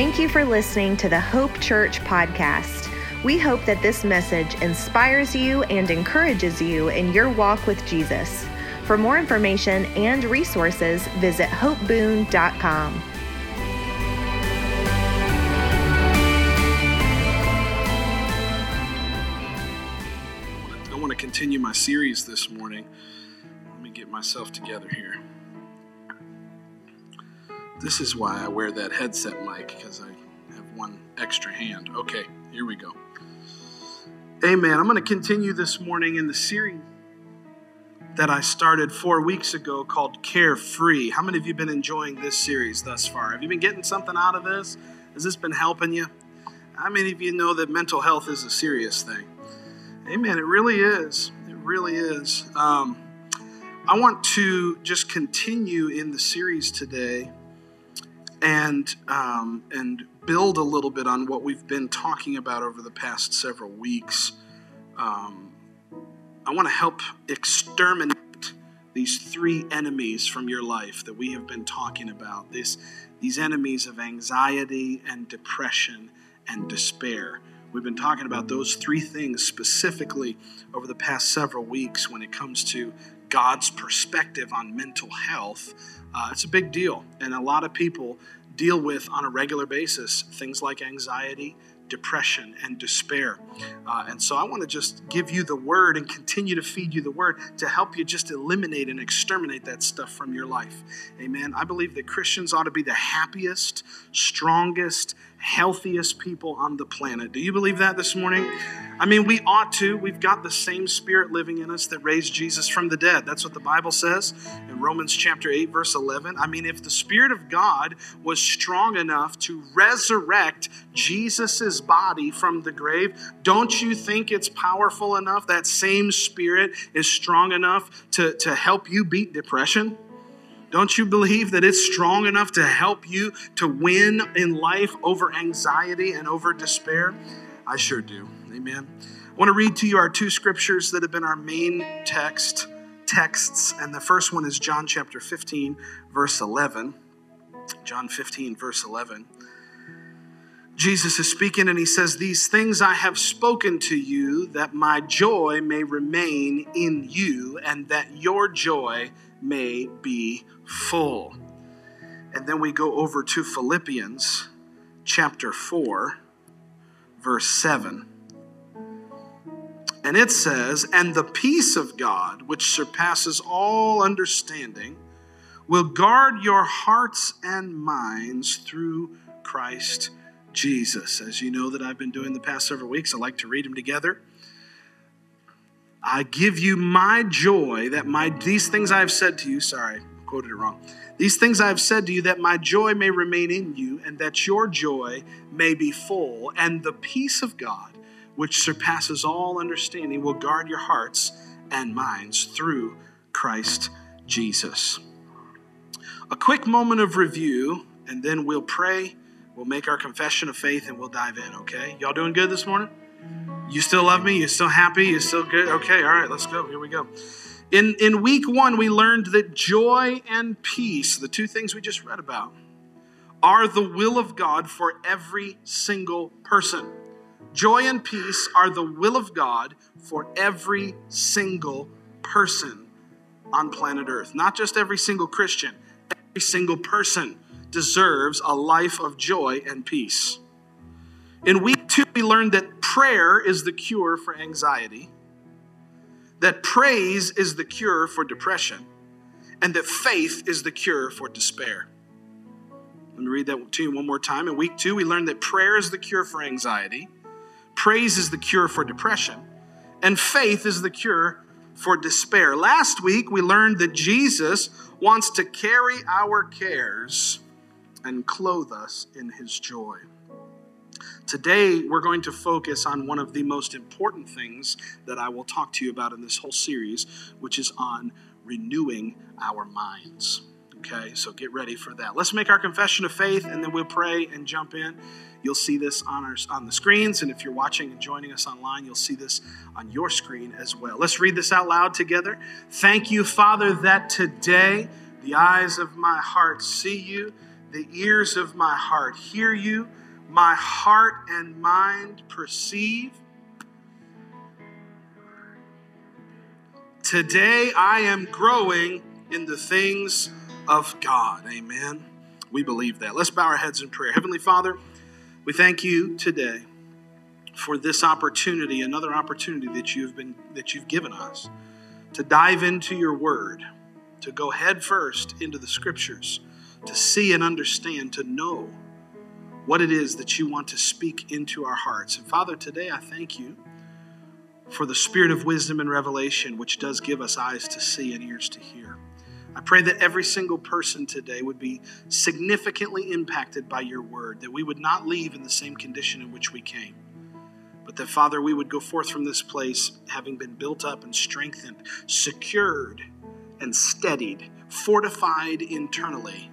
Thank you for listening to the Hope Church podcast. We hope that this message inspires you and encourages you in your walk with Jesus. For more information and resources, visit hopeboon.com. I want to continue my series this morning. Let me get myself together here. This is why I wear that headset mic because I have one extra hand. Okay, here we go. Amen. I'm going to continue this morning in the series that I started four weeks ago called Carefree. How many of you been enjoying this series thus far? Have you been getting something out of this? Has this been helping you? How many of you know that mental health is a serious thing? Amen. It really is. It really is. Um, I want to just continue in the series today and um, and build a little bit on what we've been talking about over the past several weeks. Um, I want to help exterminate these three enemies from your life that we have been talking about. This, these enemies of anxiety and depression and despair. We've been talking about those three things specifically over the past several weeks when it comes to God's perspective on mental health. Uh, it's a big deal, and a lot of people deal with on a regular basis things like anxiety, depression, and despair. Uh, and so I want to just give you the word and continue to feed you the word to help you just eliminate and exterminate that stuff from your life. Amen. I believe that Christians ought to be the happiest, strongest, healthiest people on the planet. Do you believe that this morning? I mean, we ought to. We've got the same spirit living in us that raised Jesus from the dead. That's what the Bible says in Romans chapter 8, verse 11. I mean, if the Spirit of God was strong enough to resurrect Jesus' body from the grave, don't you think it's powerful enough? That same Spirit is strong enough to, to help you beat depression? Don't you believe that it's strong enough to help you to win in life over anxiety and over despair? I sure do. Amen. I want to read to you our two scriptures that have been our main text texts, and the first one is John chapter 15, verse 11. John 15, verse 11. Jesus is speaking and he says, These things I have spoken to you that my joy may remain in you and that your joy may be full. And then we go over to Philippians chapter 4, verse 7. And it says, And the peace of God, which surpasses all understanding, will guard your hearts and minds through Christ Jesus. As you know, that I've been doing the past several weeks, I like to read them together. I give you my joy that my these things I have said to you, sorry, I quoted it wrong. These things I have said to you that my joy may remain in you and that your joy may be full and the peace of God which surpasses all understanding will guard your hearts and minds through Christ Jesus. A quick moment of review and then we'll pray, we'll make our confession of faith and we'll dive in, okay? Y'all doing good this morning? You still love me? You still happy? You still good? Okay, all right, let's go. Here we go. In, in week one, we learned that joy and peace, the two things we just read about, are the will of God for every single person. Joy and peace are the will of God for every single person on planet Earth. Not just every single Christian, every single person deserves a life of joy and peace. In week two, we learned that prayer is the cure for anxiety, that praise is the cure for depression, and that faith is the cure for despair. Let me read that to you one more time. In week two, we learned that prayer is the cure for anxiety, praise is the cure for depression, and faith is the cure for despair. Last week, we learned that Jesus wants to carry our cares and clothe us in his joy. Today, we're going to focus on one of the most important things that I will talk to you about in this whole series, which is on renewing our minds. Okay, so get ready for that. Let's make our confession of faith and then we'll pray and jump in. You'll see this on, our, on the screens, and if you're watching and joining us online, you'll see this on your screen as well. Let's read this out loud together. Thank you, Father, that today the eyes of my heart see you the ears of my heart hear you, my heart and mind perceive. Today I am growing in the things of God. Amen. We believe that. Let's bow our heads in prayer. Heavenly Father, we thank you today for this opportunity, another opportunity that you've been that you've given us to dive into your word, to go headfirst into the scriptures, to see and understand, to know what it is that you want to speak into our hearts. And Father, today I thank you for the spirit of wisdom and revelation, which does give us eyes to see and ears to hear. I pray that every single person today would be significantly impacted by your word, that we would not leave in the same condition in which we came, but that, Father, we would go forth from this place having been built up and strengthened, secured and steadied, fortified internally,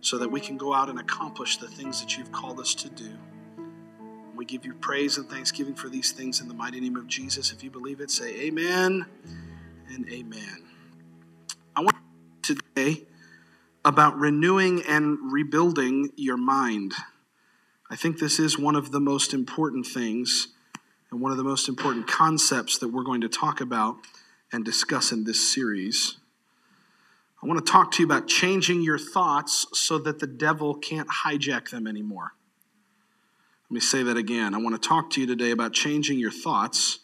so that we can go out and accomplish the things that you've called us to do. We give you praise and thanksgiving for these things in the mighty name of Jesus. If you believe it, say amen and amen. I want today about renewing and rebuilding your mind. I think this is one of the most important things and one of the most important concepts that we're going to talk about and discuss in this series. I want to talk to you about changing your thoughts so that the devil can't hijack them anymore. Let me say that again. I want to talk to you today about changing your thoughts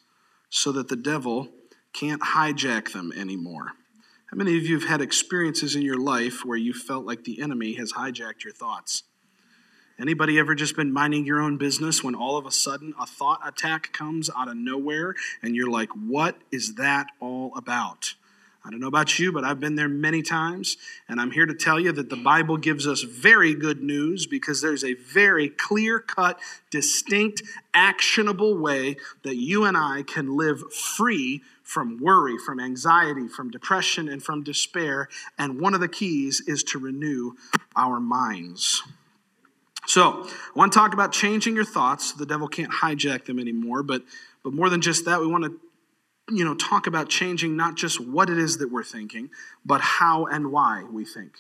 so that the devil can't hijack them anymore. How many of you have had experiences in your life where you felt like the enemy has hijacked your thoughts? Anybody ever just been minding your own business when all of a sudden a thought attack comes out of nowhere and you're like, what is that all about? I don't know about you, but I've been there many times, and I'm here to tell you that the Bible gives us very good news because there's a very clear cut, distinct, actionable way that you and I can live free from worry, from anxiety, from depression, and from despair. And one of the keys is to renew our minds. So, I want to talk about changing your thoughts the devil can't hijack them anymore, but but more than just that, we want to you know, talk about changing not just what it is that we're thinking, but how and why we think.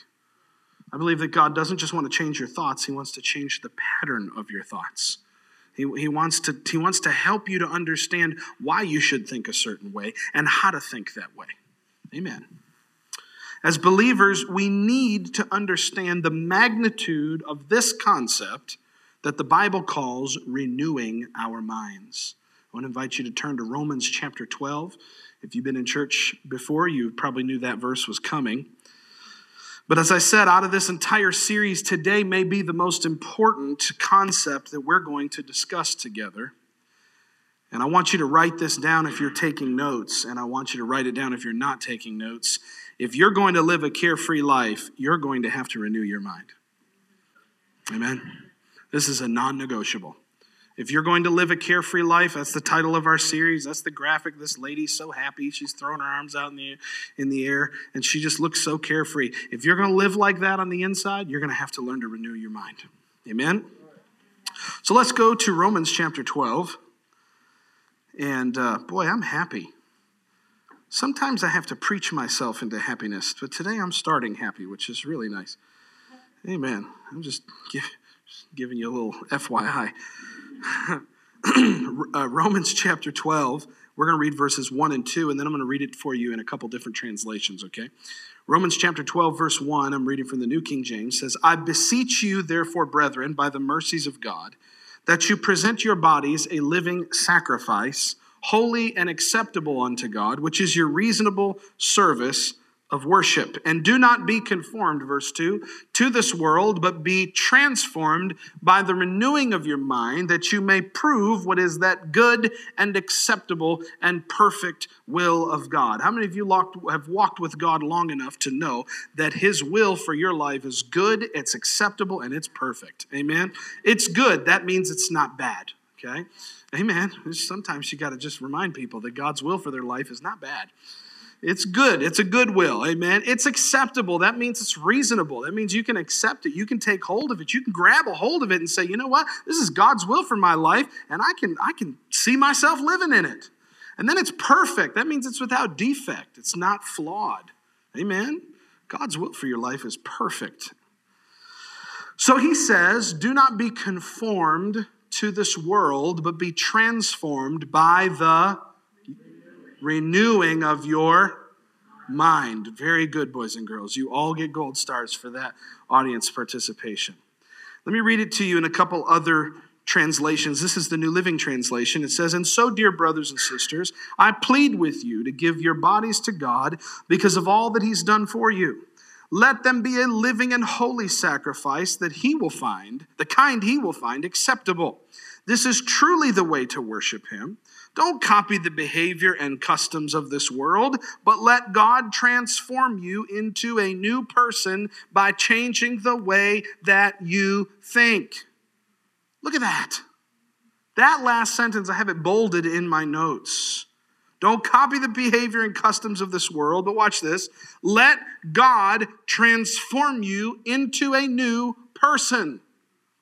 I believe that God doesn't just want to change your thoughts, He wants to change the pattern of your thoughts. He, he, wants to, he wants to help you to understand why you should think a certain way and how to think that way. Amen. As believers, we need to understand the magnitude of this concept that the Bible calls renewing our minds. I want to invite you to turn to Romans chapter 12. If you've been in church before, you probably knew that verse was coming. But as I said, out of this entire series, today may be the most important concept that we're going to discuss together. And I want you to write this down if you're taking notes, and I want you to write it down if you're not taking notes. If you're going to live a carefree life, you're going to have to renew your mind. Amen? This is a non negotiable. If you're going to live a carefree life, that's the title of our series. That's the graphic. This lady's so happy. She's throwing her arms out in the, in the air, and she just looks so carefree. If you're going to live like that on the inside, you're going to have to learn to renew your mind. Amen? So let's go to Romans chapter 12. And uh, boy, I'm happy. Sometimes I have to preach myself into happiness, but today I'm starting happy, which is really nice. Amen. I'm just, give, just giving you a little FYI. uh, Romans chapter 12. We're going to read verses 1 and 2, and then I'm going to read it for you in a couple different translations, okay? Romans chapter 12, verse 1, I'm reading from the New King James, says, I beseech you, therefore, brethren, by the mercies of God, that you present your bodies a living sacrifice, holy and acceptable unto God, which is your reasonable service of worship. And do not be conformed, verse 2, to this world, but be transformed by the renewing of your mind, that you may prove what is that good and acceptable and perfect will of God. How many of you have walked with God long enough to know that His will for your life is good, it's acceptable, and it's perfect? Amen? It's good. That means it's not bad, okay? Amen. Sometimes you got to just remind people that God's will for their life is not bad. It's good. It's a good will. Amen. It's acceptable. That means it's reasonable. That means you can accept it. You can take hold of it. You can grab a hold of it and say, you know what? This is God's will for my life, and I can, I can see myself living in it. And then it's perfect. That means it's without defect. It's not flawed. Amen. God's will for your life is perfect. So he says, Do not be conformed to this world, but be transformed by the renewing of your mind. Very good, boys and girls. You all get gold stars for that audience participation. Let me read it to you in a couple other translations. This is the New Living Translation. It says, And so, dear brothers and sisters, I plead with you to give your bodies to God because of all that He's done for you. Let them be a living and holy sacrifice that He will find, the kind He will find acceptable. This is truly the way to worship Him. Don't copy the behavior and customs of this world, but let God transform you into a new person by changing the way that you think. Look at that. That last sentence, I have it bolded in my notes. Don't copy the behavior and customs of this world, but watch this. Let God transform you into a new person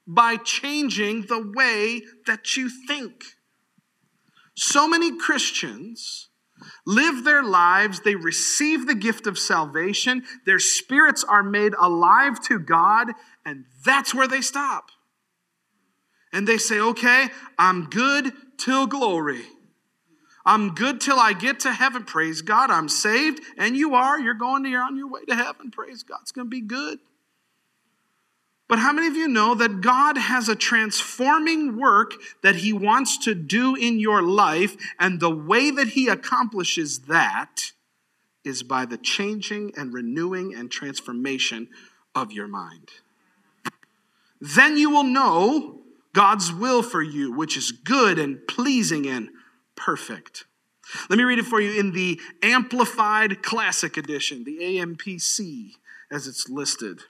by changing the way that you think. So many Christians live their lives, they receive the gift of salvation, their spirits are made alive to God, and that's where they stop. And they say, okay, I'm good till glory. I'm good till I get to heaven. Praise God. I'm saved. And you are. You're going to, you're on your way to heaven. Praise God. It's going to be good. But how many of you know that God has a transforming work that He wants to do in your life, and the way that He accomplishes that is by the changing and renewing and transformation of your mind? Then you will know God's will for you, which is good and pleasing and perfect. Let me read it for you in the Amplified Classic Edition, the AMPC, as it's listed.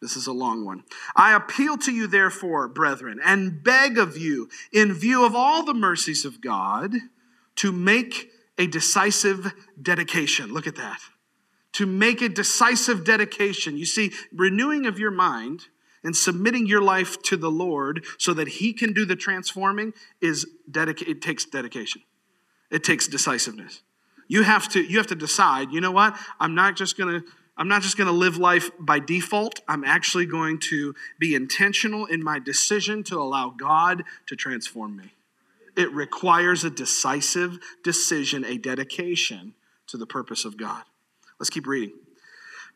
This is a long one. I appeal to you, therefore, brethren, and beg of you, in view of all the mercies of God, to make a decisive dedication. Look at that. To make a decisive dedication. You see, renewing of your mind and submitting your life to the Lord so that He can do the transforming is dedica- it takes dedication. It takes decisiveness. You have to you have to decide, you know what? I'm not just to I'm not just going to live life by default. I'm actually going to be intentional in my decision to allow God to transform me. It requires a decisive decision, a dedication to the purpose of God. Let's keep reading.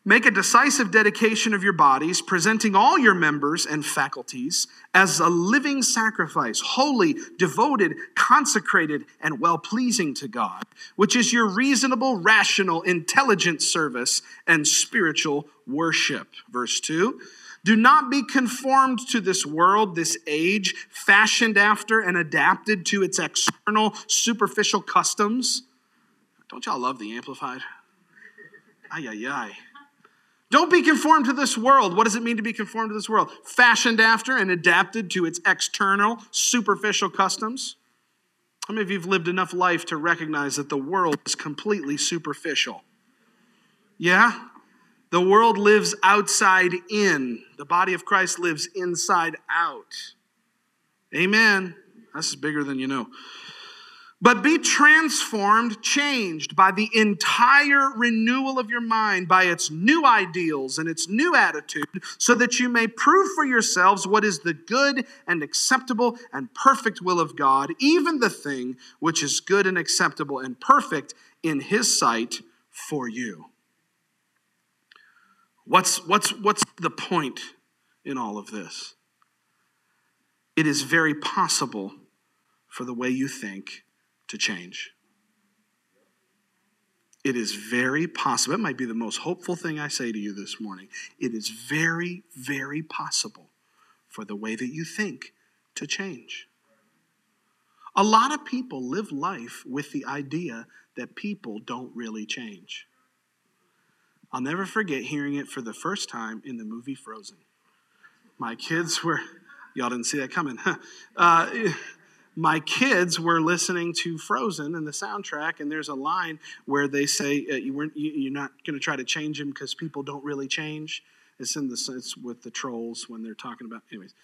Make a decisive dedication of your bodies, presenting all your members and faculties as a living sacrifice, holy, devoted, consecrated, and well pleasing to God, which is your reasonable, rational, intelligent service and spiritual worship. Verse 2 Do not be conformed to this world, this age, fashioned after and adapted to its external, superficial customs. Don't y'all love the Amplified? Ay, ay, ay. Don't be conformed to this world. What does it mean to be conformed to this world? Fashioned after and adapted to its external, superficial customs. How many of you have lived enough life to recognize that the world is completely superficial? Yeah? The world lives outside in, the body of Christ lives inside out. Amen. This is bigger than you know but be transformed, changed by the entire renewal of your mind, by its new ideals and its new attitude, so that you may prove for yourselves what is the good and acceptable and perfect will of God, even the thing which is good and acceptable and perfect in His sight for you. What's, what's, what's the point in all of this? It is very possible for the way you think to change. It is very possible. It might be the most hopeful thing I say to you this morning. It is very, very possible for the way that you think to change. A lot of people live life with the idea that people don't really change. I'll never forget hearing it for the first time in the movie Frozen. My kids were, y'all didn't see that coming. uh, my kids were listening to Frozen and the soundtrack, and there's a line where they say uh, you weren't, you, are not going to try to change him because people don't really change. It's in the sense with the trolls when they're talking about. Anyways,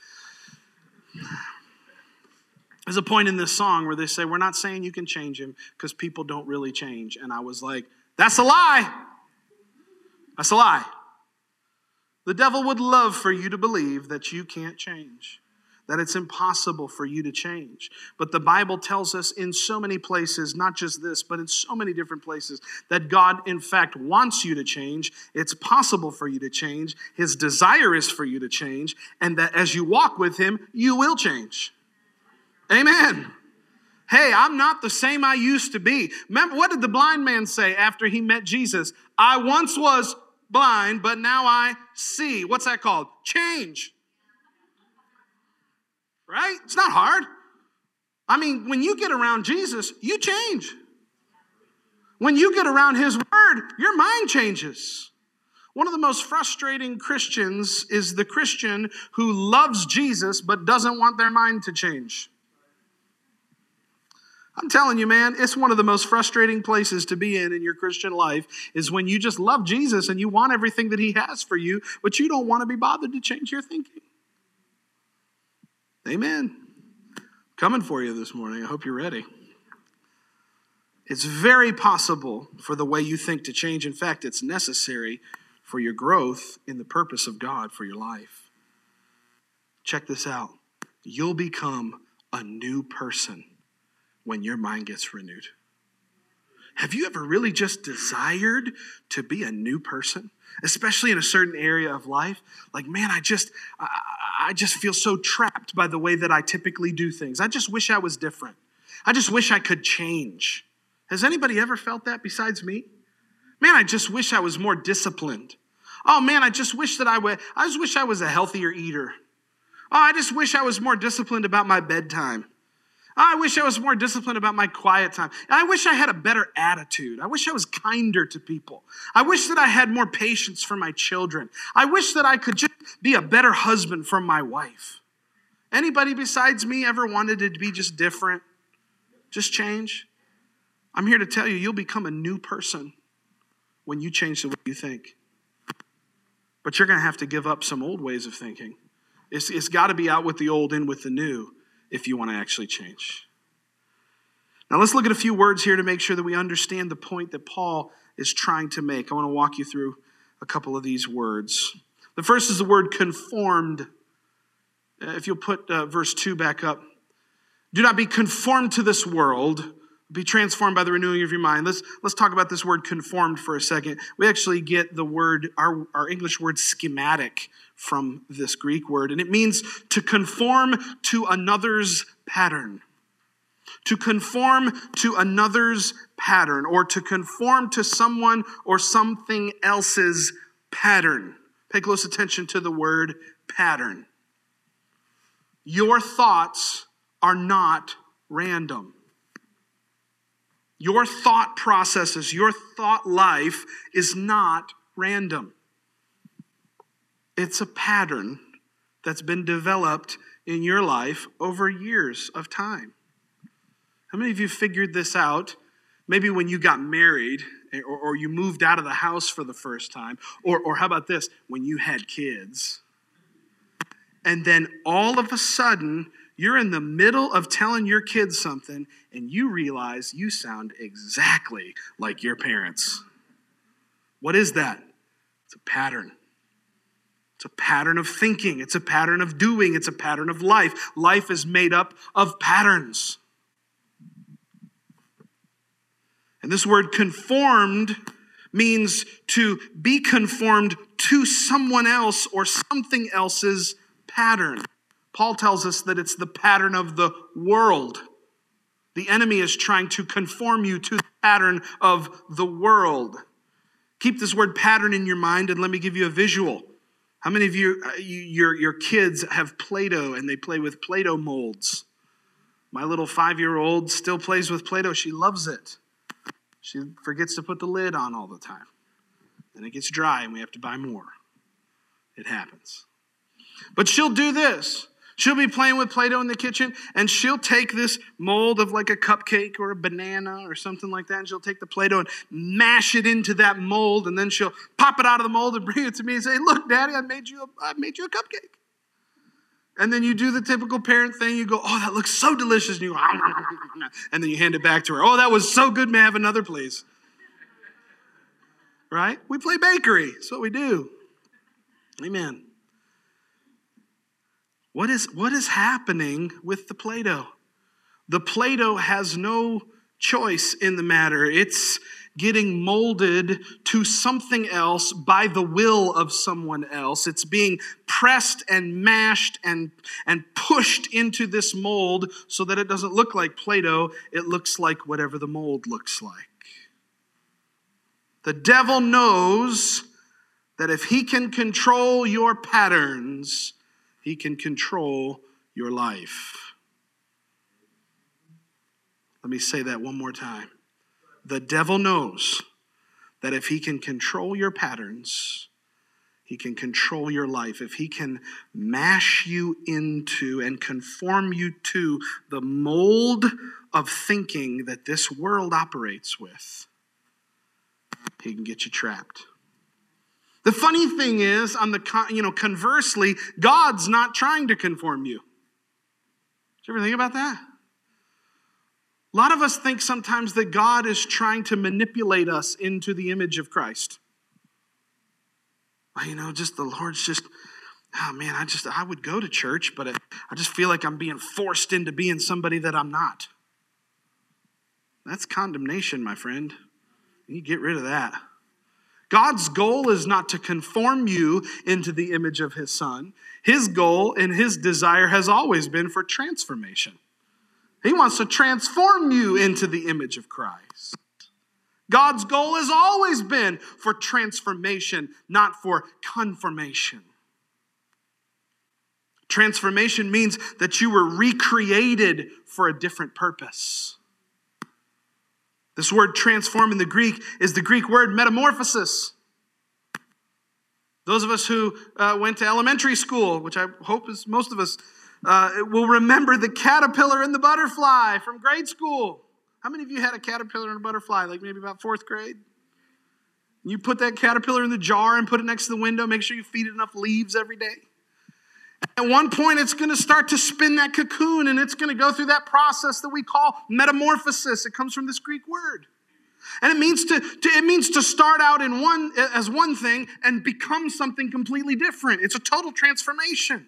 there's a point in this song where they say we're not saying you can change him because people don't really change, and I was like, that's a lie. That's a lie. The devil would love for you to believe that you can't change, that it's impossible for you to change. But the Bible tells us in so many places, not just this, but in so many different places, that God, in fact, wants you to change. It's possible for you to change. His desire is for you to change, and that as you walk with Him, you will change. Amen. Hey, I'm not the same I used to be. Remember, what did the blind man say after he met Jesus? I once was blind, but now I see. What's that called? Change. Right? It's not hard. I mean, when you get around Jesus, you change. When you get around His Word, your mind changes. One of the most frustrating Christians is the Christian who loves Jesus but doesn't want their mind to change. I'm telling you, man, it's one of the most frustrating places to be in in your Christian life is when you just love Jesus and you want everything that he has for you, but you don't want to be bothered to change your thinking. Amen. Coming for you this morning. I hope you're ready. It's very possible for the way you think to change. In fact, it's necessary for your growth in the purpose of God for your life. Check this out. You'll become a new person when your mind gets renewed. Have you ever really just desired to be a new person? Especially in a certain area of life, like man, I just, I, just feel so trapped by the way that I typically do things. I just wish I was different. I just wish I could change. Has anybody ever felt that besides me? Man, I just wish I was more disciplined. Oh man, I just wish that I would, I just wish I was a healthier eater. Oh, I just wish I was more disciplined about my bedtime. Oh, I wish I was more disciplined about my quiet time. I wish I had a better attitude. I wish I was kinder to people. I wish that I had more patience for my children. I wish that I could just be a better husband for my wife. Anybody besides me ever wanted to be just different? Just change? I'm here to tell you, you'll become a new person when you change the way you think. But you're going to have to give up some old ways of thinking. It's, it's got to be out with the old, in with the new if you want to actually change. Now, let's look at a few words here to make sure that we understand the point that Paul is trying to make. I want to walk you through a couple of these words. The first is the word conformed. Uh, if you'll put uh, verse 2 back up. Do not be conformed to this world, be transformed by the renewing of your mind. Let's, let's talk about this word conformed for a second. We actually get the word, our, our English word schematic from this Greek word, and it means to conform to another's pattern. To conform to another's pattern, or to conform to someone or something else's pattern. Pay close attention to the word pattern. Your thoughts are not random. Your thought processes, your thought life is not random. It's a pattern that's been developed in your life over years of time. How many of you figured this out? Maybe when you got married eh, or, or you moved out of the house for the first time, or, or how about this, when you had kids? And then all of a sudden, you're in the middle of telling your kids something and you realize you sound exactly like your parents. What is that? It's a pattern. It's a pattern of thinking, it's a pattern of doing, it's a pattern of life. Life is made up of patterns. And this word conformed means to be conformed to someone else or something else's pattern. Paul tells us that it's the pattern of the world. The enemy is trying to conform you to the pattern of the world. Keep this word pattern in your mind and let me give you a visual. How many of you, uh, your, your kids have Play Doh and they play with Play Doh molds? My little five year old still plays with Play Doh. She loves it. She forgets to put the lid on all the time. Then it gets dry and we have to buy more. It happens. But she'll do this. She'll be playing with Play Doh in the kitchen and she'll take this mold of like a cupcake or a banana or something like that and she'll take the Play Doh and mash it into that mold and then she'll pop it out of the mold and bring it to me and say, Look, Daddy, I made you a, I made you a cupcake. And then you do the typical parent thing. You go, Oh, that looks so delicious. And you go, and then you hand it back to her. Oh, that was so good. May I have another, please? Right? We play bakery. That's what we do. Amen. What is, what is happening with the Play Doh? The Play Doh has no choice in the matter. It's getting molded to something else by the will of someone else. It's being pressed and mashed and, and pushed into this mold so that it doesn't look like Play Doh, it looks like whatever the mold looks like. The devil knows that if he can control your patterns, he can control your life. Let me say that one more time. The devil knows that if he can control your patterns, he can control your life. If he can mash you into and conform you to the mold of thinking that this world operates with, he can get you trapped. The funny thing is, on the you know, conversely, God's not trying to conform you. Did you ever think about that? A lot of us think sometimes that God is trying to manipulate us into the image of Christ. Well, you know, just the Lord's just, oh man, I just, I would go to church, but I just feel like I'm being forced into being somebody that I'm not. That's condemnation, my friend. You get rid of that. God's goal is not to conform you into the image of his son. His goal and his desire has always been for transformation. He wants to transform you into the image of Christ. God's goal has always been for transformation, not for conformation. Transformation means that you were recreated for a different purpose. This word transform in the Greek is the Greek word metamorphosis. Those of us who uh, went to elementary school, which I hope is most of us, uh, will remember the caterpillar and the butterfly from grade school. How many of you had a caterpillar and a butterfly, like maybe about fourth grade? You put that caterpillar in the jar and put it next to the window. Make sure you feed it enough leaves every day. At one point, it's going to start to spin that cocoon and it's going to go through that process that we call metamorphosis. It comes from this Greek word. And it means to, to, it means to start out in one as one thing and become something completely different. It's a total transformation.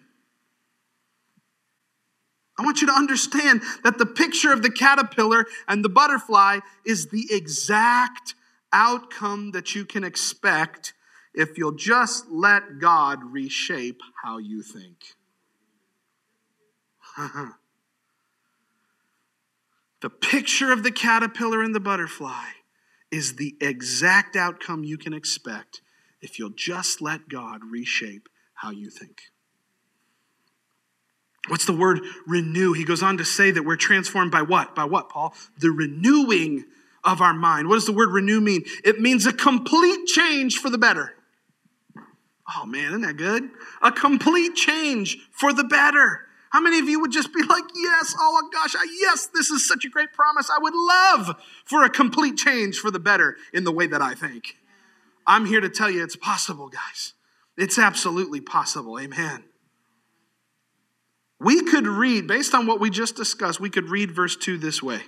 I want you to understand that the picture of the caterpillar and the butterfly is the exact outcome that you can expect if you'll just let God reshape how you think. the picture of the caterpillar and the butterfly is the exact outcome you can expect if you'll just let God reshape how you think. What's the word renew? He goes on to say that we're transformed by what? By what, Paul? The renewing of our mind. What does the word renew mean? It means a complete change for the better. Oh man, isn't that good? A complete change for the better. How many of you would just be like, yes, oh my gosh, yes, this is such a great promise. I would love for a complete change for the better in the way that I think. I'm here to tell you it's possible, guys. It's absolutely possible. Amen. We could read, based on what we just discussed, we could read verse 2 this way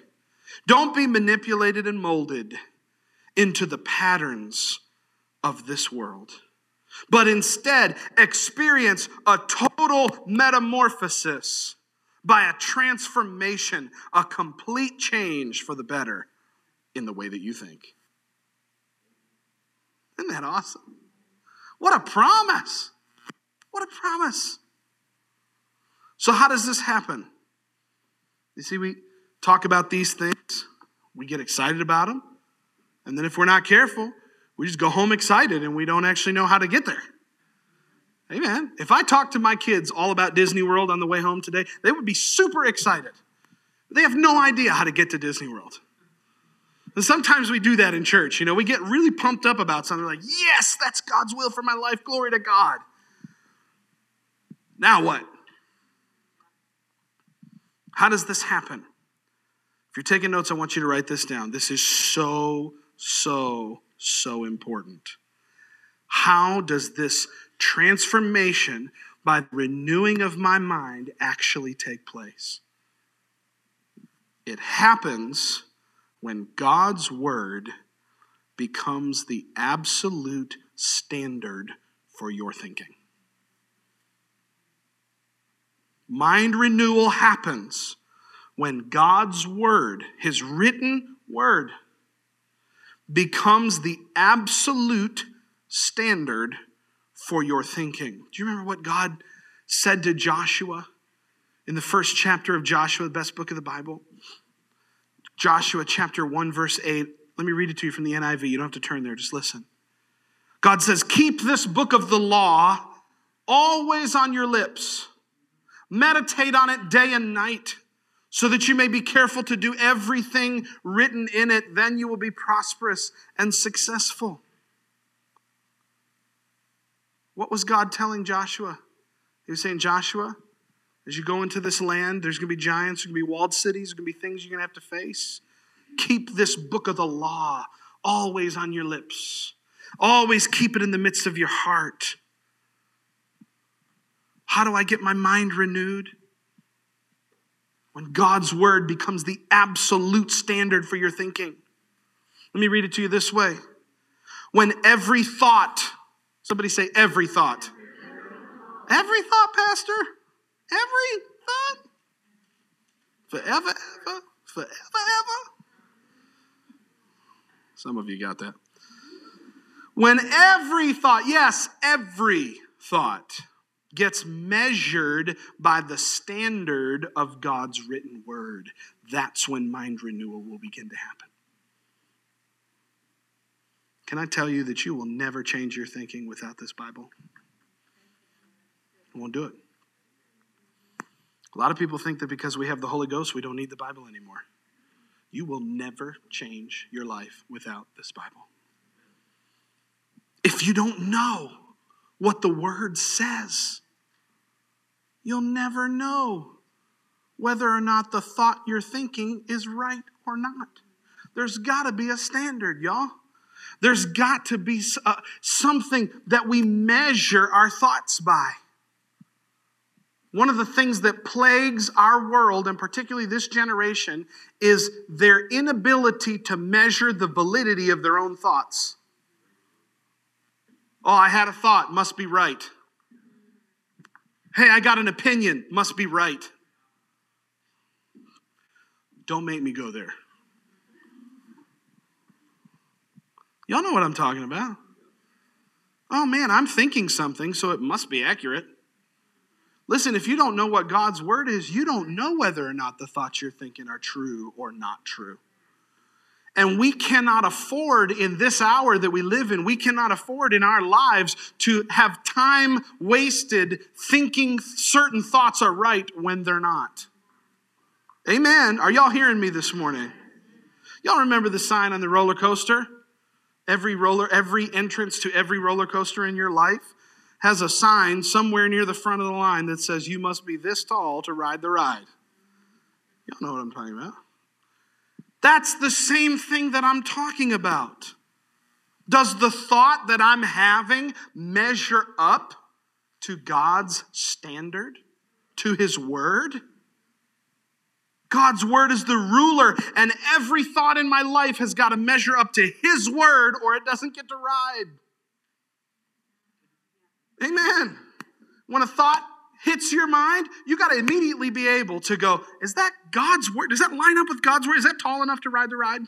Don't be manipulated and molded into the patterns of this world, but instead experience a total metamorphosis by a transformation, a complete change for the better in the way that you think. Isn't that awesome? What a promise! What a promise. So, how does this happen? You see, we talk about these things, we get excited about them, and then if we're not careful, we just go home excited and we don't actually know how to get there. Amen. If I talked to my kids all about Disney World on the way home today, they would be super excited. They have no idea how to get to Disney World. And sometimes we do that in church. You know, we get really pumped up about something like, yes, that's God's will for my life. Glory to God. Now what? How does this happen? If you're taking notes, I want you to write this down. This is so, so, so important. How does this transformation by renewing of my mind actually take place? It happens when God's word becomes the absolute standard for your thinking. Mind renewal happens when God's word, his written word, becomes the absolute standard for your thinking. Do you remember what God said to Joshua in the first chapter of Joshua, the best book of the Bible? Joshua chapter 1, verse 8. Let me read it to you from the NIV. You don't have to turn there, just listen. God says, Keep this book of the law always on your lips. Meditate on it day and night so that you may be careful to do everything written in it. Then you will be prosperous and successful. What was God telling Joshua? He was saying, Joshua, as you go into this land, there's going to be giants, there's going to be walled cities, there's going to be things you're going to have to face. Keep this book of the law always on your lips. Always keep it in the midst of your heart. How do I get my mind renewed? When God's word becomes the absolute standard for your thinking. Let me read it to you this way. When every thought, somebody say every thought. Every thought, Pastor? Every thought? Forever, ever? Forever, ever? Some of you got that. When every thought, yes, every thought, gets measured by the standard of God's written word, that's when mind renewal will begin to happen. Can I tell you that you will never change your thinking without this Bible? Won't do it. A lot of people think that because we have the Holy Ghost, we don't need the Bible anymore. You will never change your life without this Bible. If you don't know what the Word says, you'll never know whether or not the thought you're thinking is right or not. There's got to be a standard, y'all. There's got to be uh, something that we measure our thoughts by. One of the things that plagues our world, and particularly this generation, is their inability to measure the validity of their own thoughts. Oh, I had a thought, must be right. Hey, I got an opinion, must be right. Don't make me go there. Y'all know what I'm talking about. Oh man, I'm thinking something, so it must be accurate. Listen, if you don't know what God's word is, you don't know whether or not the thoughts you're thinking are true or not true. And we cannot afford in this hour that we live in, we cannot afford in our lives to have time wasted thinking certain thoughts are right when they're not. Amen. Are y'all hearing me this morning? Y'all remember the sign on the roller coaster? Every roller, every entrance to every roller coaster in your life has a sign somewhere near the front of the line that says, You must be this tall to ride the ride. Y'all know what I'm talking about. That's the same thing that I'm talking about. Does the thought that I'm having measure up to God's standard, to His Word? God's Word is the ruler, and every thought in my life has got to measure up to His Word or it doesn't get to ride. Amen. When a thought hits your mind, you got to immediately be able to go, is that God's word? Does that line up with God's word? Is that tall enough to ride the ride?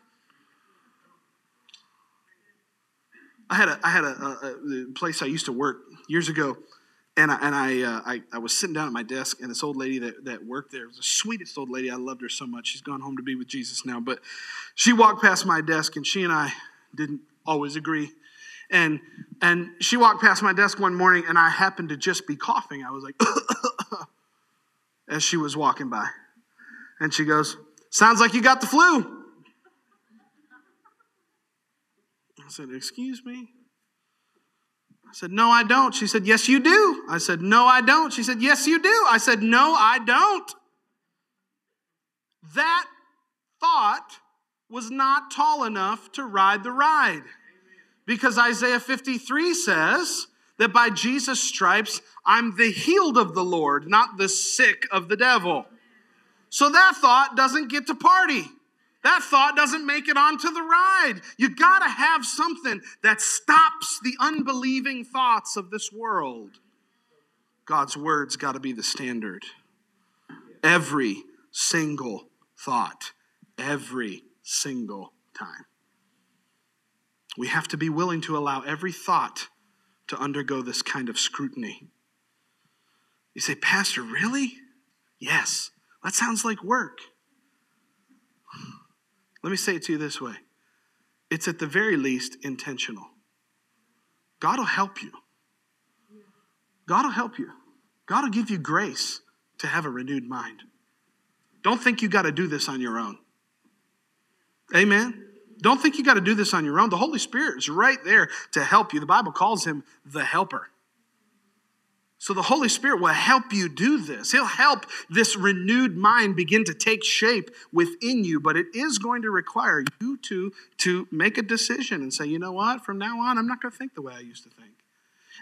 I had a, I had a, a, a place I used to work years ago, and I, and I, uh, I, I, was sitting down at my desk, and this old lady that, that worked there was the sweetest old lady. I loved her so much. She's gone home to be with Jesus now, but she walked past my desk, and she and I didn't always agree and and she walked past my desk one morning and I happened to just be coughing. I was like as she was walking by. And she goes, "Sounds like you got the flu." I said, "Excuse me?" I said, "No, I don't." She said, "Yes, you do." I said, "No, I don't." She said, "Yes, you do." I said, "No, I don't." That thought was not tall enough to ride the ride. Because Isaiah 53 says that by Jesus' stripes, I'm the healed of the Lord, not the sick of the devil. So that thought doesn't get to party. That thought doesn't make it onto the ride. You gotta have something that stops the unbelieving thoughts of this world. God's word's gotta be the standard. Every single thought. Every single time. We have to be willing to allow every thought to undergo this kind of scrutiny. You say, Pastor, really? Yes. That sounds like work. Let me say it to you this way it's at the very least intentional. God will help you. God will help you. God will give you grace to have a renewed mind. Don't think you got to do this on your own. Amen. Don't think you got to do this on your own. The Holy Spirit is right there to help you. The Bible calls him the helper. So the Holy Spirit will help you do this. He'll help this renewed mind begin to take shape within you, but it is going to require you to, to make a decision and say, you know what, from now on, I'm not going to think the way I used to think.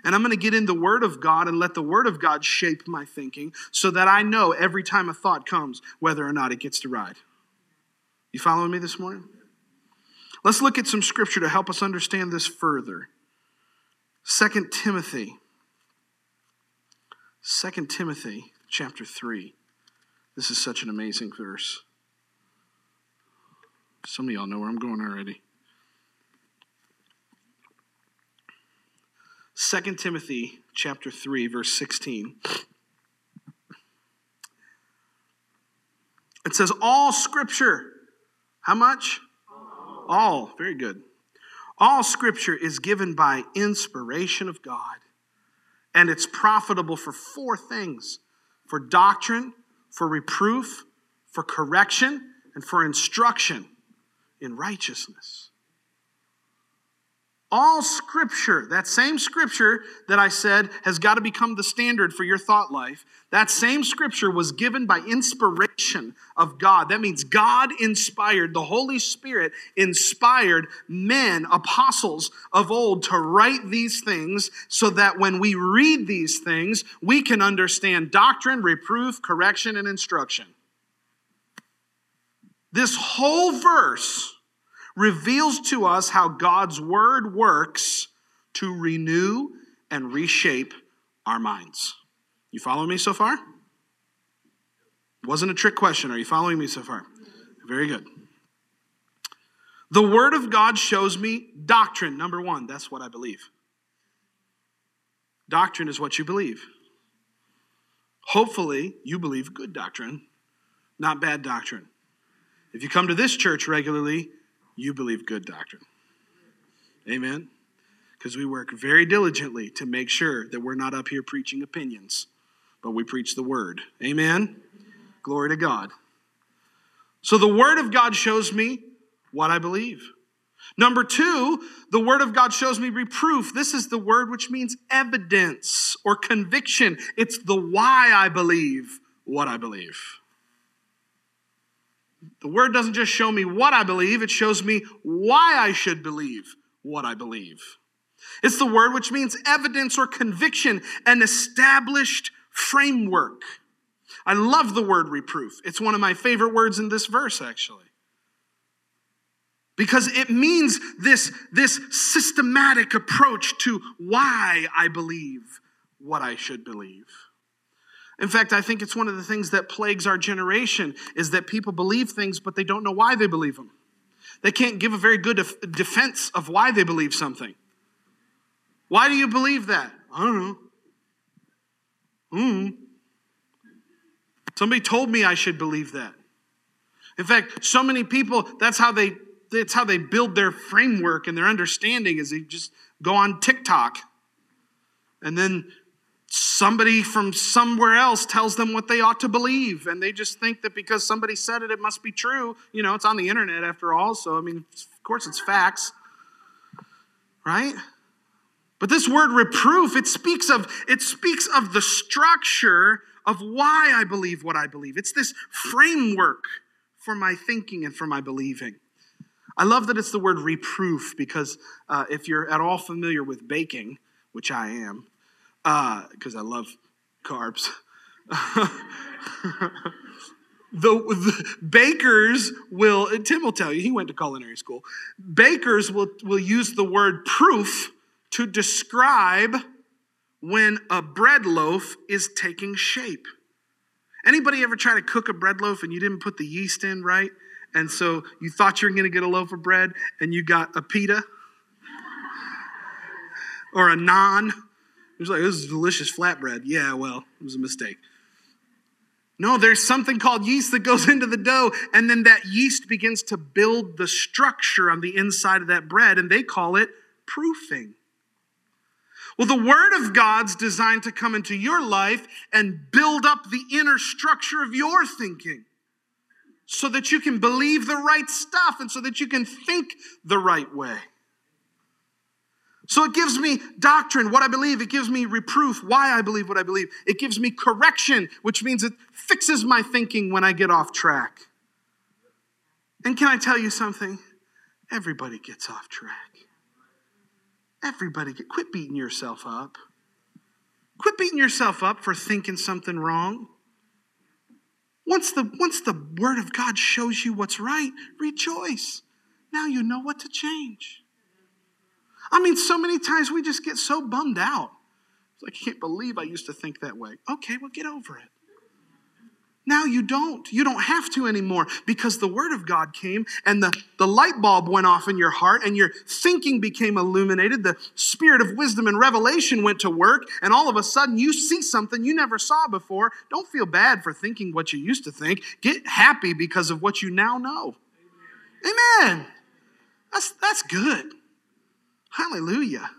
And I'm going to get in the Word of God and let the Word of God shape my thinking so that I know every time a thought comes whether or not it gets to ride. You following me this morning? Let's look at some scripture to help us understand this further. Second Timothy 2 Timothy chapter 3. This is such an amazing verse. Some of y'all know where I'm going already. 2 Timothy chapter 3 verse 16. It says all scripture. How much? All. Very good. All scripture is given by inspiration of God and it's profitable for four things for doctrine, for reproof, for correction, and for instruction in righteousness. All scripture, that same scripture that I said has got to become the standard for your thought life, that same scripture was given by inspiration of God. That means God inspired, the Holy Spirit inspired men, apostles of old, to write these things so that when we read these things, we can understand doctrine, reproof, correction, and instruction. This whole verse reveals to us how God's word works to renew and reshape our minds. You following me so far? Wasn't a trick question. Are you following me so far? Very good. The Word of God shows me doctrine, number one. That's what I believe. Doctrine is what you believe. Hopefully, you believe good doctrine, not bad doctrine. If you come to this church regularly, you believe good doctrine. Amen? Because we work very diligently to make sure that we're not up here preaching opinions, but we preach the word. Amen? Glory to God. So the word of God shows me what I believe. Number two, the word of God shows me reproof. This is the word which means evidence or conviction. It's the why I believe what I believe. The word doesn't just show me what I believe, it shows me why I should believe what I believe. It's the word which means evidence or conviction, an established framework. I love the word reproof. It's one of my favorite words in this verse, actually. Because it means this, this systematic approach to why I believe what I should believe. In fact, I think it's one of the things that plagues our generation is that people believe things, but they don't know why they believe them. They can't give a very good def- defense of why they believe something. Why do you believe that? I don't know. Hmm. Somebody told me I should believe that. In fact, so many people, that's how they that's how they build their framework and their understanding is they just go on TikTok and then somebody from somewhere else tells them what they ought to believe and they just think that because somebody said it it must be true. You know it's on the internet after all so i mean of course it's facts right? But this word reproof it speaks of it speaks of the structure of why i believe what i believe. It's this framework for my thinking and for my believing. I love that it's the word reproof because uh, if you're at all familiar with baking which i am because uh, I love carbs. the, the, bakers will, Tim will tell you, he went to culinary school. Bakers will, will use the word proof to describe when a bread loaf is taking shape. Anybody ever try to cook a bread loaf and you didn't put the yeast in right? And so you thought you were going to get a loaf of bread and you got a pita or a naan. Was like, this is delicious flatbread. Yeah, well, it was a mistake. No, there's something called yeast that goes into the dough, and then that yeast begins to build the structure on the inside of that bread, and they call it proofing. Well, the Word of God's designed to come into your life and build up the inner structure of your thinking so that you can believe the right stuff and so that you can think the right way. So it gives me doctrine, what I believe. It gives me reproof, why I believe what I believe. It gives me correction, which means it fixes my thinking when I get off track. And can I tell you something? Everybody gets off track. Everybody get quit beating yourself up. Quit beating yourself up for thinking something wrong. Once the, once the Word of God shows you what's right, rejoice. Now you know what to change. I mean, so many times we just get so bummed out. It's like, I can't believe I used to think that way. Okay, well, get over it. Now you don't. You don't have to anymore because the Word of God came and the, the light bulb went off in your heart and your thinking became illuminated. The Spirit of wisdom and revelation went to work, and all of a sudden you see something you never saw before. Don't feel bad for thinking what you used to think. Get happy because of what you now know. Amen. That's, that's good. Hallelujah.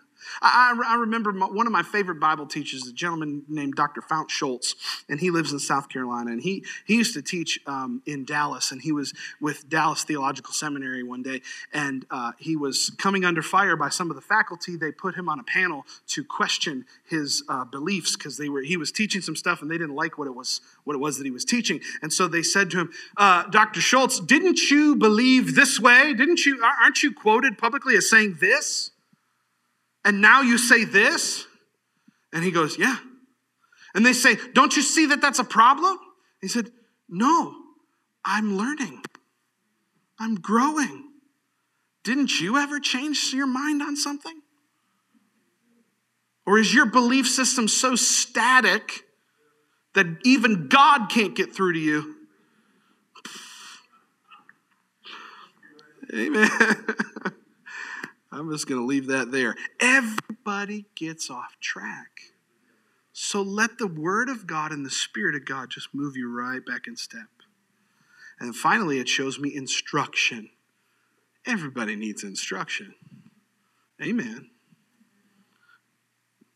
I, I, remember my, one of my favorite Bible teachers, a gentleman named Dr. Fount Schultz, and he lives in South Carolina. And he, he used to teach um, in Dallas, and he was with Dallas Theological Seminary one day, and uh, he was coming under fire by some of the faculty. They put him on a panel to question his uh, beliefs because they were he was teaching some stuff, and they didn't like what it was what it was that he was teaching. And so they said to him, uh, Dr. Schultz, didn't you believe this way? Didn't you? Aren't you quoted publicly as saying this? And now you say this? And he goes, Yeah. And they say, Don't you see that that's a problem? He said, No, I'm learning, I'm growing. Didn't you ever change your mind on something? Or is your belief system so static that even God can't get through to you? Amen. I'm just going to leave that there. Everybody gets off track. So let the Word of God and the Spirit of God just move you right back in step. And finally, it shows me instruction. Everybody needs instruction. Amen.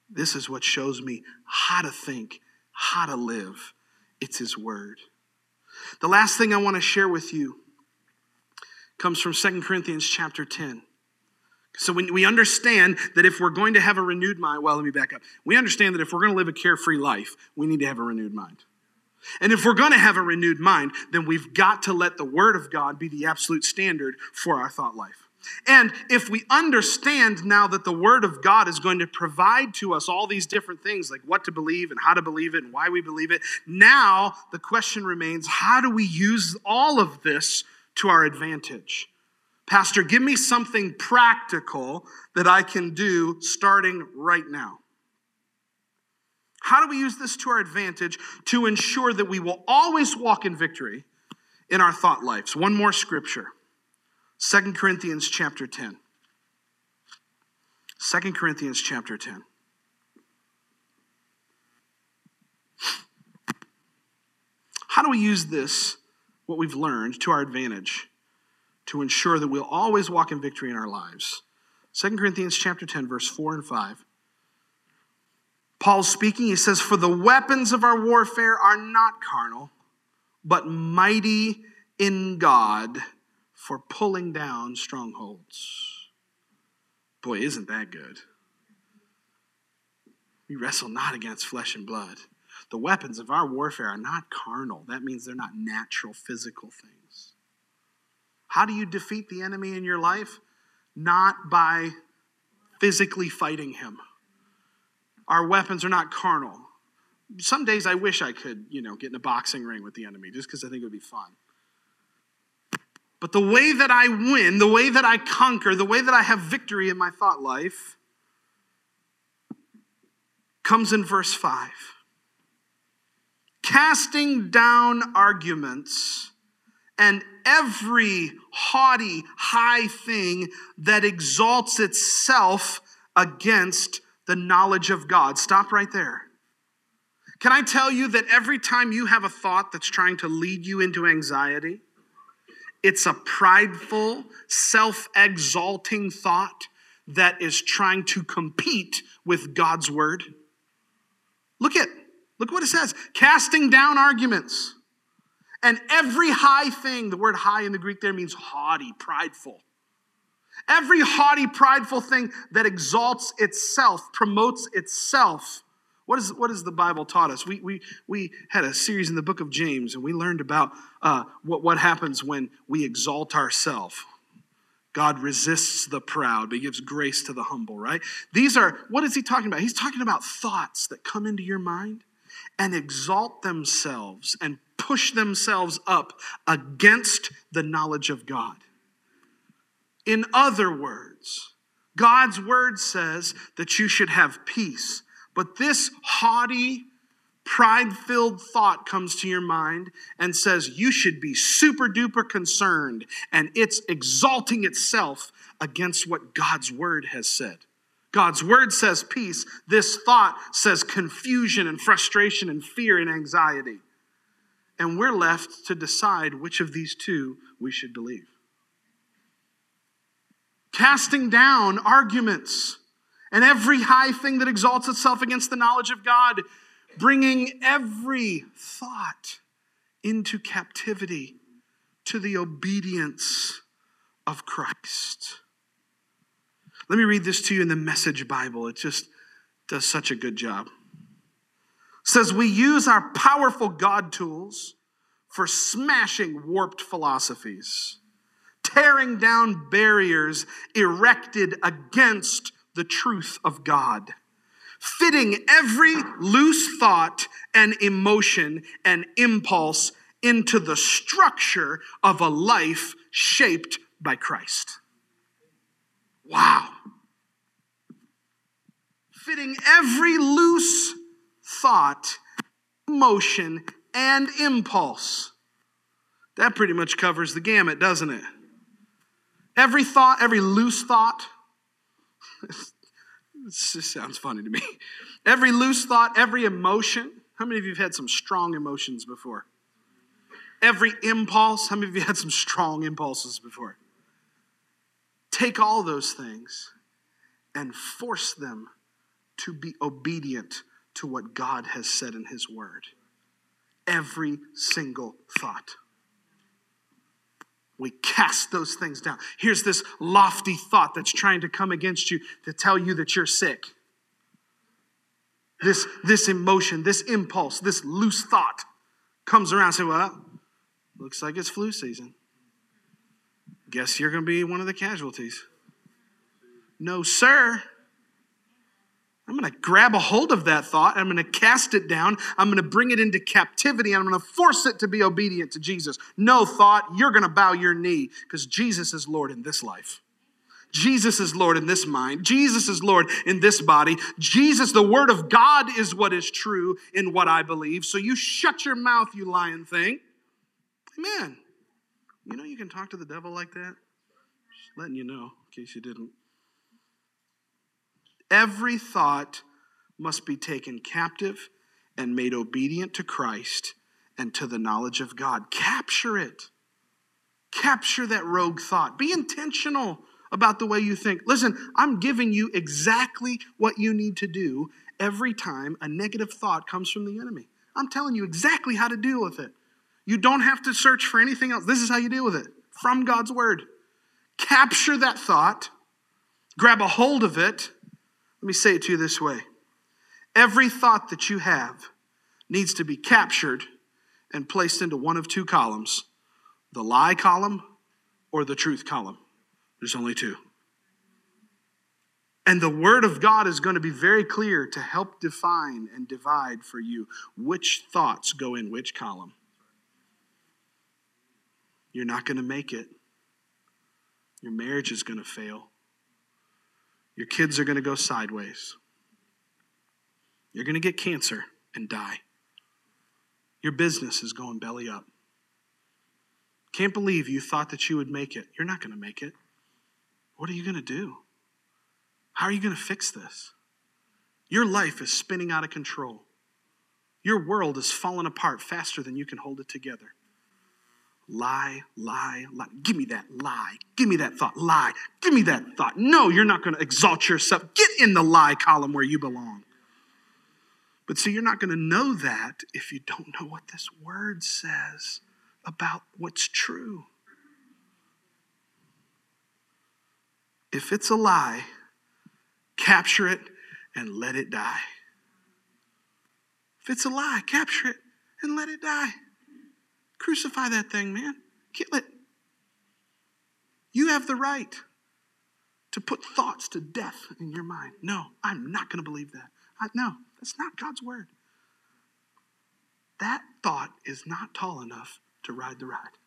This is what shows me how to think, how to live. It's His Word. The last thing I want to share with you comes from 2 Corinthians chapter 10. So when we understand that if we're going to have a renewed mind, well, let me back up. We understand that if we're going to live a carefree life, we need to have a renewed mind. And if we're going to have a renewed mind, then we've got to let the Word of God be the absolute standard for our thought life. And if we understand now that the Word of God is going to provide to us all these different things, like what to believe and how to believe it and why we believe it, now the question remains how do we use all of this to our advantage? Pastor, give me something practical that I can do starting right now. How do we use this to our advantage to ensure that we will always walk in victory in our thought lives? One more scripture. 2 Corinthians chapter 10. 2 Corinthians chapter 10. How do we use this, what we've learned, to our advantage? To ensure that we'll always walk in victory in our lives. 2 Corinthians chapter 10 verse 4 and 5. Paul's speaking, he says, For the weapons of our warfare are not carnal, but mighty in God for pulling down strongholds. Boy, isn't that good? We wrestle not against flesh and blood. The weapons of our warfare are not carnal. That means they're not natural, physical things. How do you defeat the enemy in your life? Not by physically fighting him. Our weapons are not carnal. Some days I wish I could, you know, get in a boxing ring with the enemy just because I think it would be fun. But the way that I win, the way that I conquer, the way that I have victory in my thought life comes in verse 5. casting down arguments and every haughty, high thing that exalts itself against the knowledge of God. Stop right there. Can I tell you that every time you have a thought that's trying to lead you into anxiety, it's a prideful, self exalting thought that is trying to compete with God's word? Look at look what it says, casting down arguments. And every high thing, the word high in the Greek there means haughty, prideful. Every haughty, prideful thing that exalts itself, promotes itself. What, is, what has the Bible taught us? We, we, we had a series in the book of James, and we learned about uh, what, what happens when we exalt ourselves. God resists the proud, but gives grace to the humble, right? These are, what is he talking about? He's talking about thoughts that come into your mind and exalt themselves and push themselves up against the knowledge of God. In other words, God's word says that you should have peace, but this haughty, pride filled thought comes to your mind and says you should be super duper concerned, and it's exalting itself against what God's word has said. God's word says peace. This thought says confusion and frustration and fear and anxiety. And we're left to decide which of these two we should believe. Casting down arguments and every high thing that exalts itself against the knowledge of God, bringing every thought into captivity to the obedience of Christ. Let me read this to you in the Message Bible. It just does such a good job. Says we use our powerful God tools for smashing warped philosophies, tearing down barriers erected against the truth of God, fitting every loose thought and emotion and impulse into the structure of a life shaped by Christ. Wow. Fitting every loose thought, emotion, and impulse. That pretty much covers the gamut, doesn't it? Every thought, every loose thought. this sounds funny to me. Every loose thought, every emotion. How many of you have had some strong emotions before? Every impulse. How many of you had some strong impulses before? take all those things and force them to be obedient to what God has said in His Word. Every single thought. We cast those things down. Here's this lofty thought that's trying to come against you to tell you that you're sick. This, this emotion, this impulse, this loose thought comes around and say, Well, looks like it's flu season guess you're going to be one of the casualties. No, sir. I'm going to grab a hold of that thought. I'm going to cast it down. I'm going to bring it into captivity. I'm going to force it to be obedient to Jesus. No thought, you're going to bow your knee because Jesus is Lord in this life. Jesus is Lord in this mind. Jesus is Lord in this body. Jesus, the Word of God, is what is true in what I believe. So you shut your mouth, you lying thing. Amen. You know you can talk to the devil like that? Just letting you know, in case you didn't. Every thought must be taken captive and made obedient to Christ and to the knowledge of God. Capture it. Capture that rogue thought. Be intentional about the way you think. Listen, I'm giving you exactly what you need to do every time a negative thought comes from the enemy. I'm telling you exactly how to deal with it. You don't have to search for anything else. This is how you deal with it from God's word. Capture that thought, grab a hold of it. Let me say it to you this way every thought that you have needs to be captured and placed into one of two columns the lie column or the truth column. There's only two. And the Word of God is going to be very clear to help define and divide for you which thoughts go in which column you're not going to make it. Your marriage is going to fail. Your kids are going to go sideways. You're going to get cancer and die. Your business is going belly up. Can't believe you thought that you would make it. You're not going to make it. What are you going to do? How are you going to fix this? Your life is spinning out of control. Your world is falling apart faster than you can hold it together. Lie, lie, lie. Give me that lie. Give me that thought. Lie. Give me that thought. No, you're not going to exalt yourself. Get in the lie column where you belong. But see, you're not going to know that if you don't know what this word says about what's true. If it's a lie, capture it and let it die. If it's a lie, capture it and let it die. Crucify that thing, man. Kill it. You have the right to put thoughts to death in your mind. No, I'm not going to believe that. I, no, that's not God's word. That thought is not tall enough to ride the ride.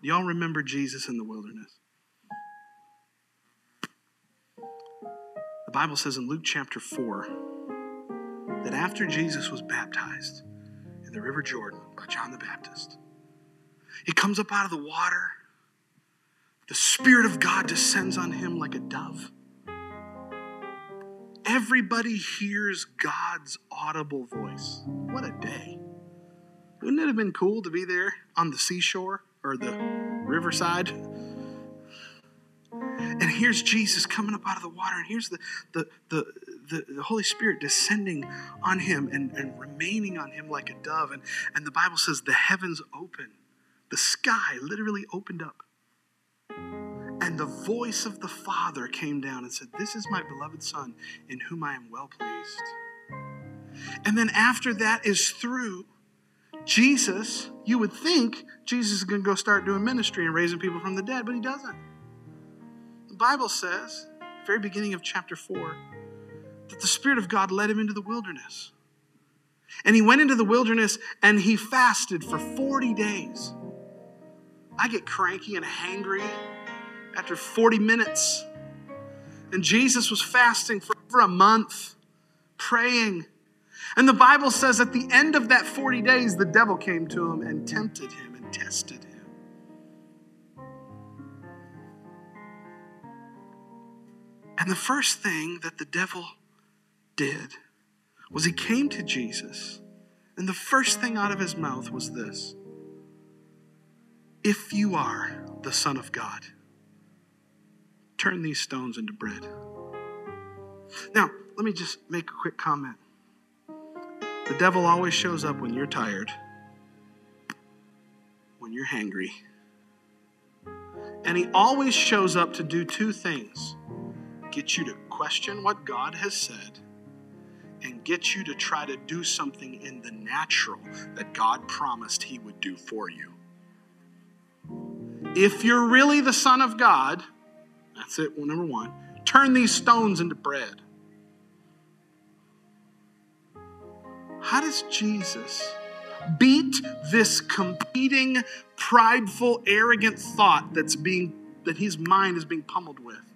Y'all remember Jesus in the wilderness? The Bible says in Luke chapter 4 that after Jesus was baptized in the River Jordan by John the Baptist, he comes up out of the water. The Spirit of God descends on him like a dove. Everybody hears God's audible voice. What a day. Wouldn't it have been cool to be there on the seashore or the riverside? And here's Jesus coming up out of the water, and here's the, the, the, the, the Holy Spirit descending on him and, and remaining on him like a dove. And, and the Bible says the heavens open, the sky literally opened up. And the voice of the Father came down and said, This is my beloved Son, in whom I am well pleased. And then after that is through, Jesus, you would think Jesus is going to go start doing ministry and raising people from the dead, but he doesn't. The Bible says, very beginning of chapter 4, that the Spirit of God led him into the wilderness. And he went into the wilderness and he fasted for 40 days. I get cranky and hangry after 40 minutes. And Jesus was fasting for over a month, praying. And the Bible says at the end of that 40 days, the devil came to him and tempted him and tested him. And the first thing that the devil did was he came to Jesus, and the first thing out of his mouth was this If you are the Son of God, turn these stones into bread. Now, let me just make a quick comment. The devil always shows up when you're tired, when you're hangry. And he always shows up to do two things get you to question what God has said, and get you to try to do something in the natural that God promised he would do for you. If you're really the Son of God, that's it, well, number one. Turn these stones into bread. How does Jesus beat this competing, prideful, arrogant thought that's being that his mind is being pummeled with?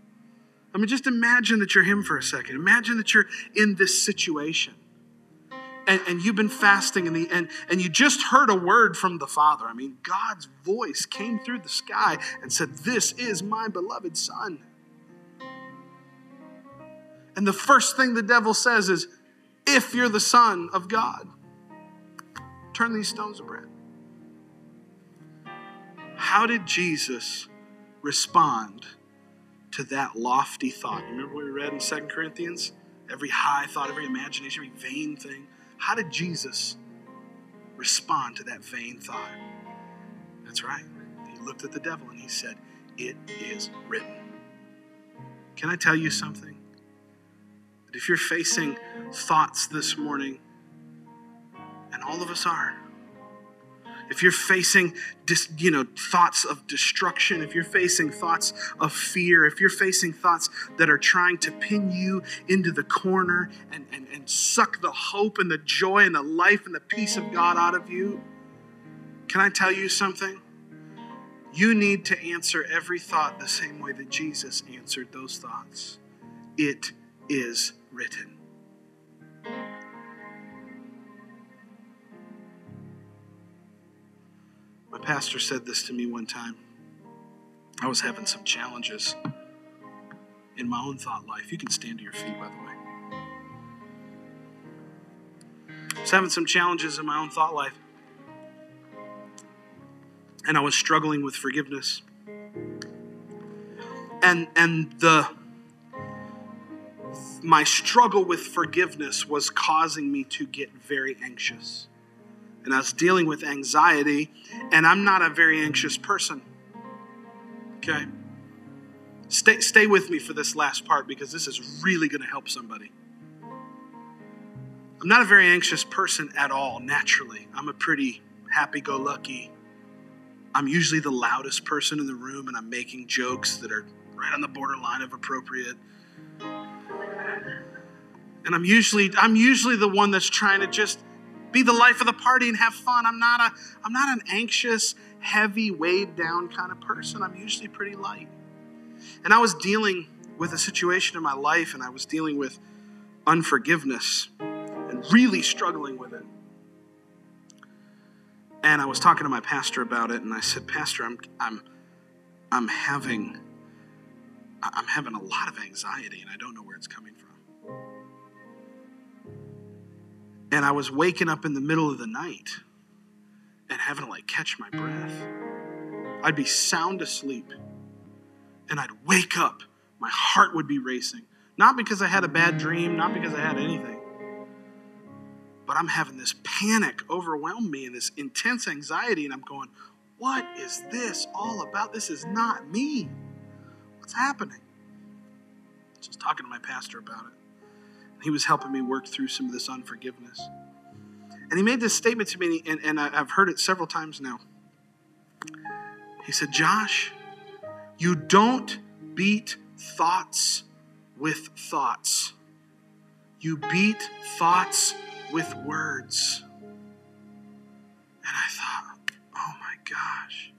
I mean, just imagine that you're him for a second. Imagine that you're in this situation. And, and you've been fasting and, the, and, and you just heard a word from the Father. I mean, God's voice came through the sky and said, This is my beloved Son. And the first thing the devil says is, If you're the Son of God, turn these stones to bread. How did Jesus respond to that lofty thought? You remember what we read in Second Corinthians? Every high thought, every imagination, every vain thing. How did Jesus respond to that vain thought? That's right. He looked at the devil and he said, It is written. Can I tell you something? If you're facing thoughts this morning, and all of us are, if you're facing you know thoughts of destruction if you're facing thoughts of fear if you're facing thoughts that are trying to pin you into the corner and, and, and suck the hope and the joy and the life and the peace of god out of you can i tell you something? You need to answer every thought the same way that jesus answered those thoughts. It is written My pastor said this to me one time. I was having some challenges in my own thought life. You can stand to your feet, by the way. I was having some challenges in my own thought life. And I was struggling with forgiveness. And and the my struggle with forgiveness was causing me to get very anxious. And I was dealing with anxiety, and I'm not a very anxious person. Okay? Stay, stay with me for this last part because this is really going to help somebody. I'm not a very anxious person at all, naturally. I'm a pretty happy go lucky. I'm usually the loudest person in the room, and I'm making jokes that are right on the borderline of appropriate. And I'm usually I'm usually the one that's trying to just be the life of the party and have fun. I'm not a I'm not an anxious, heavy, weighed down kind of person. I'm usually pretty light. And I was dealing with a situation in my life and I was dealing with unforgiveness and really struggling with it. And I was talking to my pastor about it and I said, "Pastor, I'm I'm I'm having I'm having a lot of anxiety and I don't know where it's coming from." And I was waking up in the middle of the night and having to like catch my breath. I'd be sound asleep and I'd wake up. My heart would be racing. Not because I had a bad dream, not because I had anything, but I'm having this panic overwhelm me and this intense anxiety. And I'm going, what is this all about? This is not me. What's happening? Was talking to my pastor about it. He was helping me work through some of this unforgiveness. And he made this statement to me, and, and I've heard it several times now. He said, Josh, you don't beat thoughts with thoughts, you beat thoughts with words. And I thought, oh my gosh.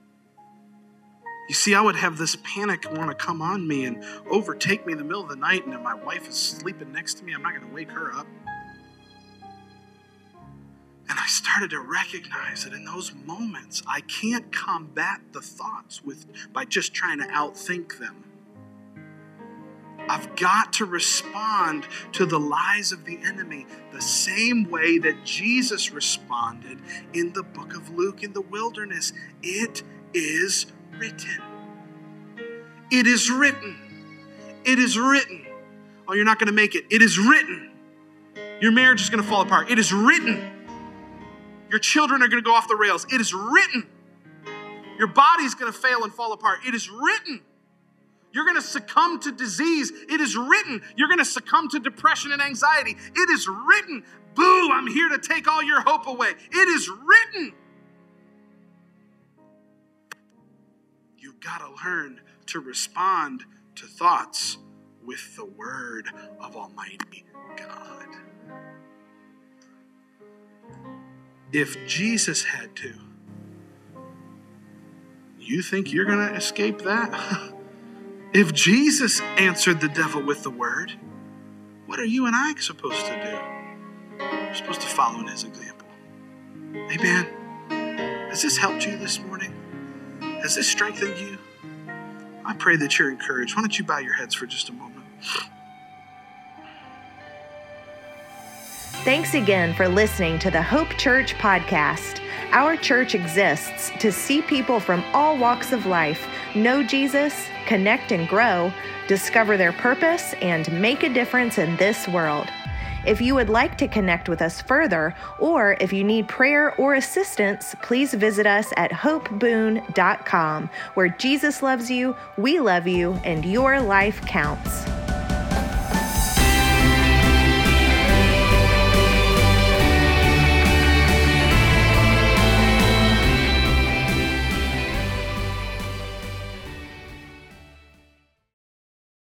You see, I would have this panic want to come on me and overtake me in the middle of the night, and if my wife is sleeping next to me, I'm not going to wake her up. And I started to recognize that in those moments, I can't combat the thoughts with by just trying to outthink them. I've got to respond to the lies of the enemy the same way that Jesus responded in the book of Luke in the wilderness. It is written. It is written. It is written. Oh, you're not going to make it. It is written. Your marriage is going to fall apart. It is written. Your children are going to go off the rails. It is written. Your body is going to fail and fall apart. It is written. You're going to succumb to disease. It is written. You're going to succumb to depression and anxiety. It is written. Boo, I'm here to take all your hope away. It is written. Got to learn to respond to thoughts with the word of Almighty God. If Jesus had to, you think you're going to escape that? if Jesus answered the devil with the word, what are you and I supposed to do? We're supposed to follow in his example. Amen. Has this helped you this morning? Has this strengthened you? I pray that you're encouraged. Why don't you bow your heads for just a moment? Thanks again for listening to the Hope Church podcast. Our church exists to see people from all walks of life know Jesus, connect and grow, discover their purpose, and make a difference in this world. If you would like to connect with us further, or if you need prayer or assistance, please visit us at hopeboon.com, where Jesus loves you, we love you, and your life counts.